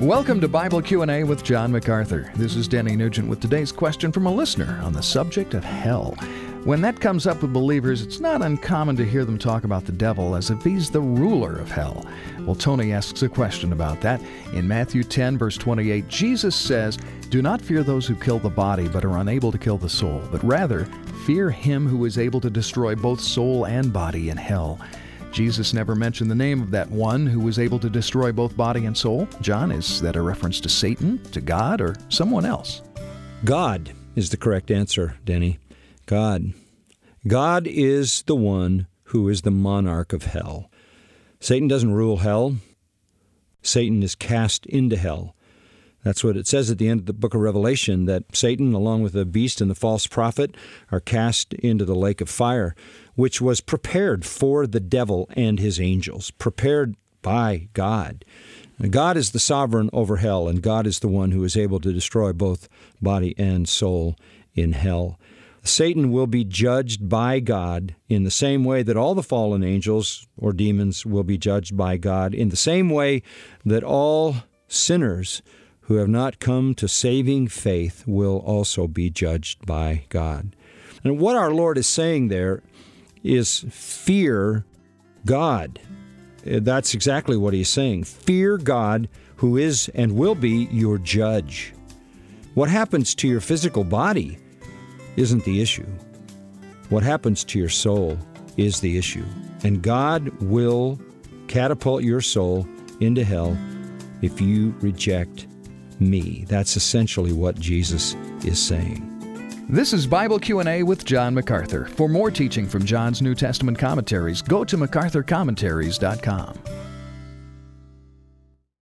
Welcome to Bible Q&A with John MacArthur. This is Denny Nugent with today's question from a listener on the subject of hell. When that comes up with believers, it's not uncommon to hear them talk about the devil as if he's the ruler of hell. Well, Tony asks a question about that. In Matthew 10, verse 28, Jesus says, Do not fear those who kill the body but are unable to kill the soul, but rather fear him who is able to destroy both soul and body in hell. Jesus never mentioned the name of that one who was able to destroy both body and soul. John, is that a reference to Satan, to God, or someone else? God is the correct answer, Denny. God. God is the one who is the monarch of hell. Satan doesn't rule hell. Satan is cast into hell. That's what it says at the end of the book of Revelation that Satan, along with the beast and the false prophet, are cast into the lake of fire, which was prepared for the devil and his angels, prepared by God. God is the sovereign over hell, and God is the one who is able to destroy both body and soul in hell. Satan will be judged by God in the same way that all the fallen angels or demons will be judged by God, in the same way that all sinners who have not come to saving faith will also be judged by God. And what our Lord is saying there is fear God. Uh, that's exactly what he's saying. Fear God, who is and will be your judge. What happens to your physical body isn't the issue. What happens to your soul is the issue. And God will catapult your soul into hell if you reject me. That's essentially what Jesus is saying. This is Bible Q&A with John MacArthur. For more teaching from John's New Testament commentaries, go to macarthurcommentaries.com.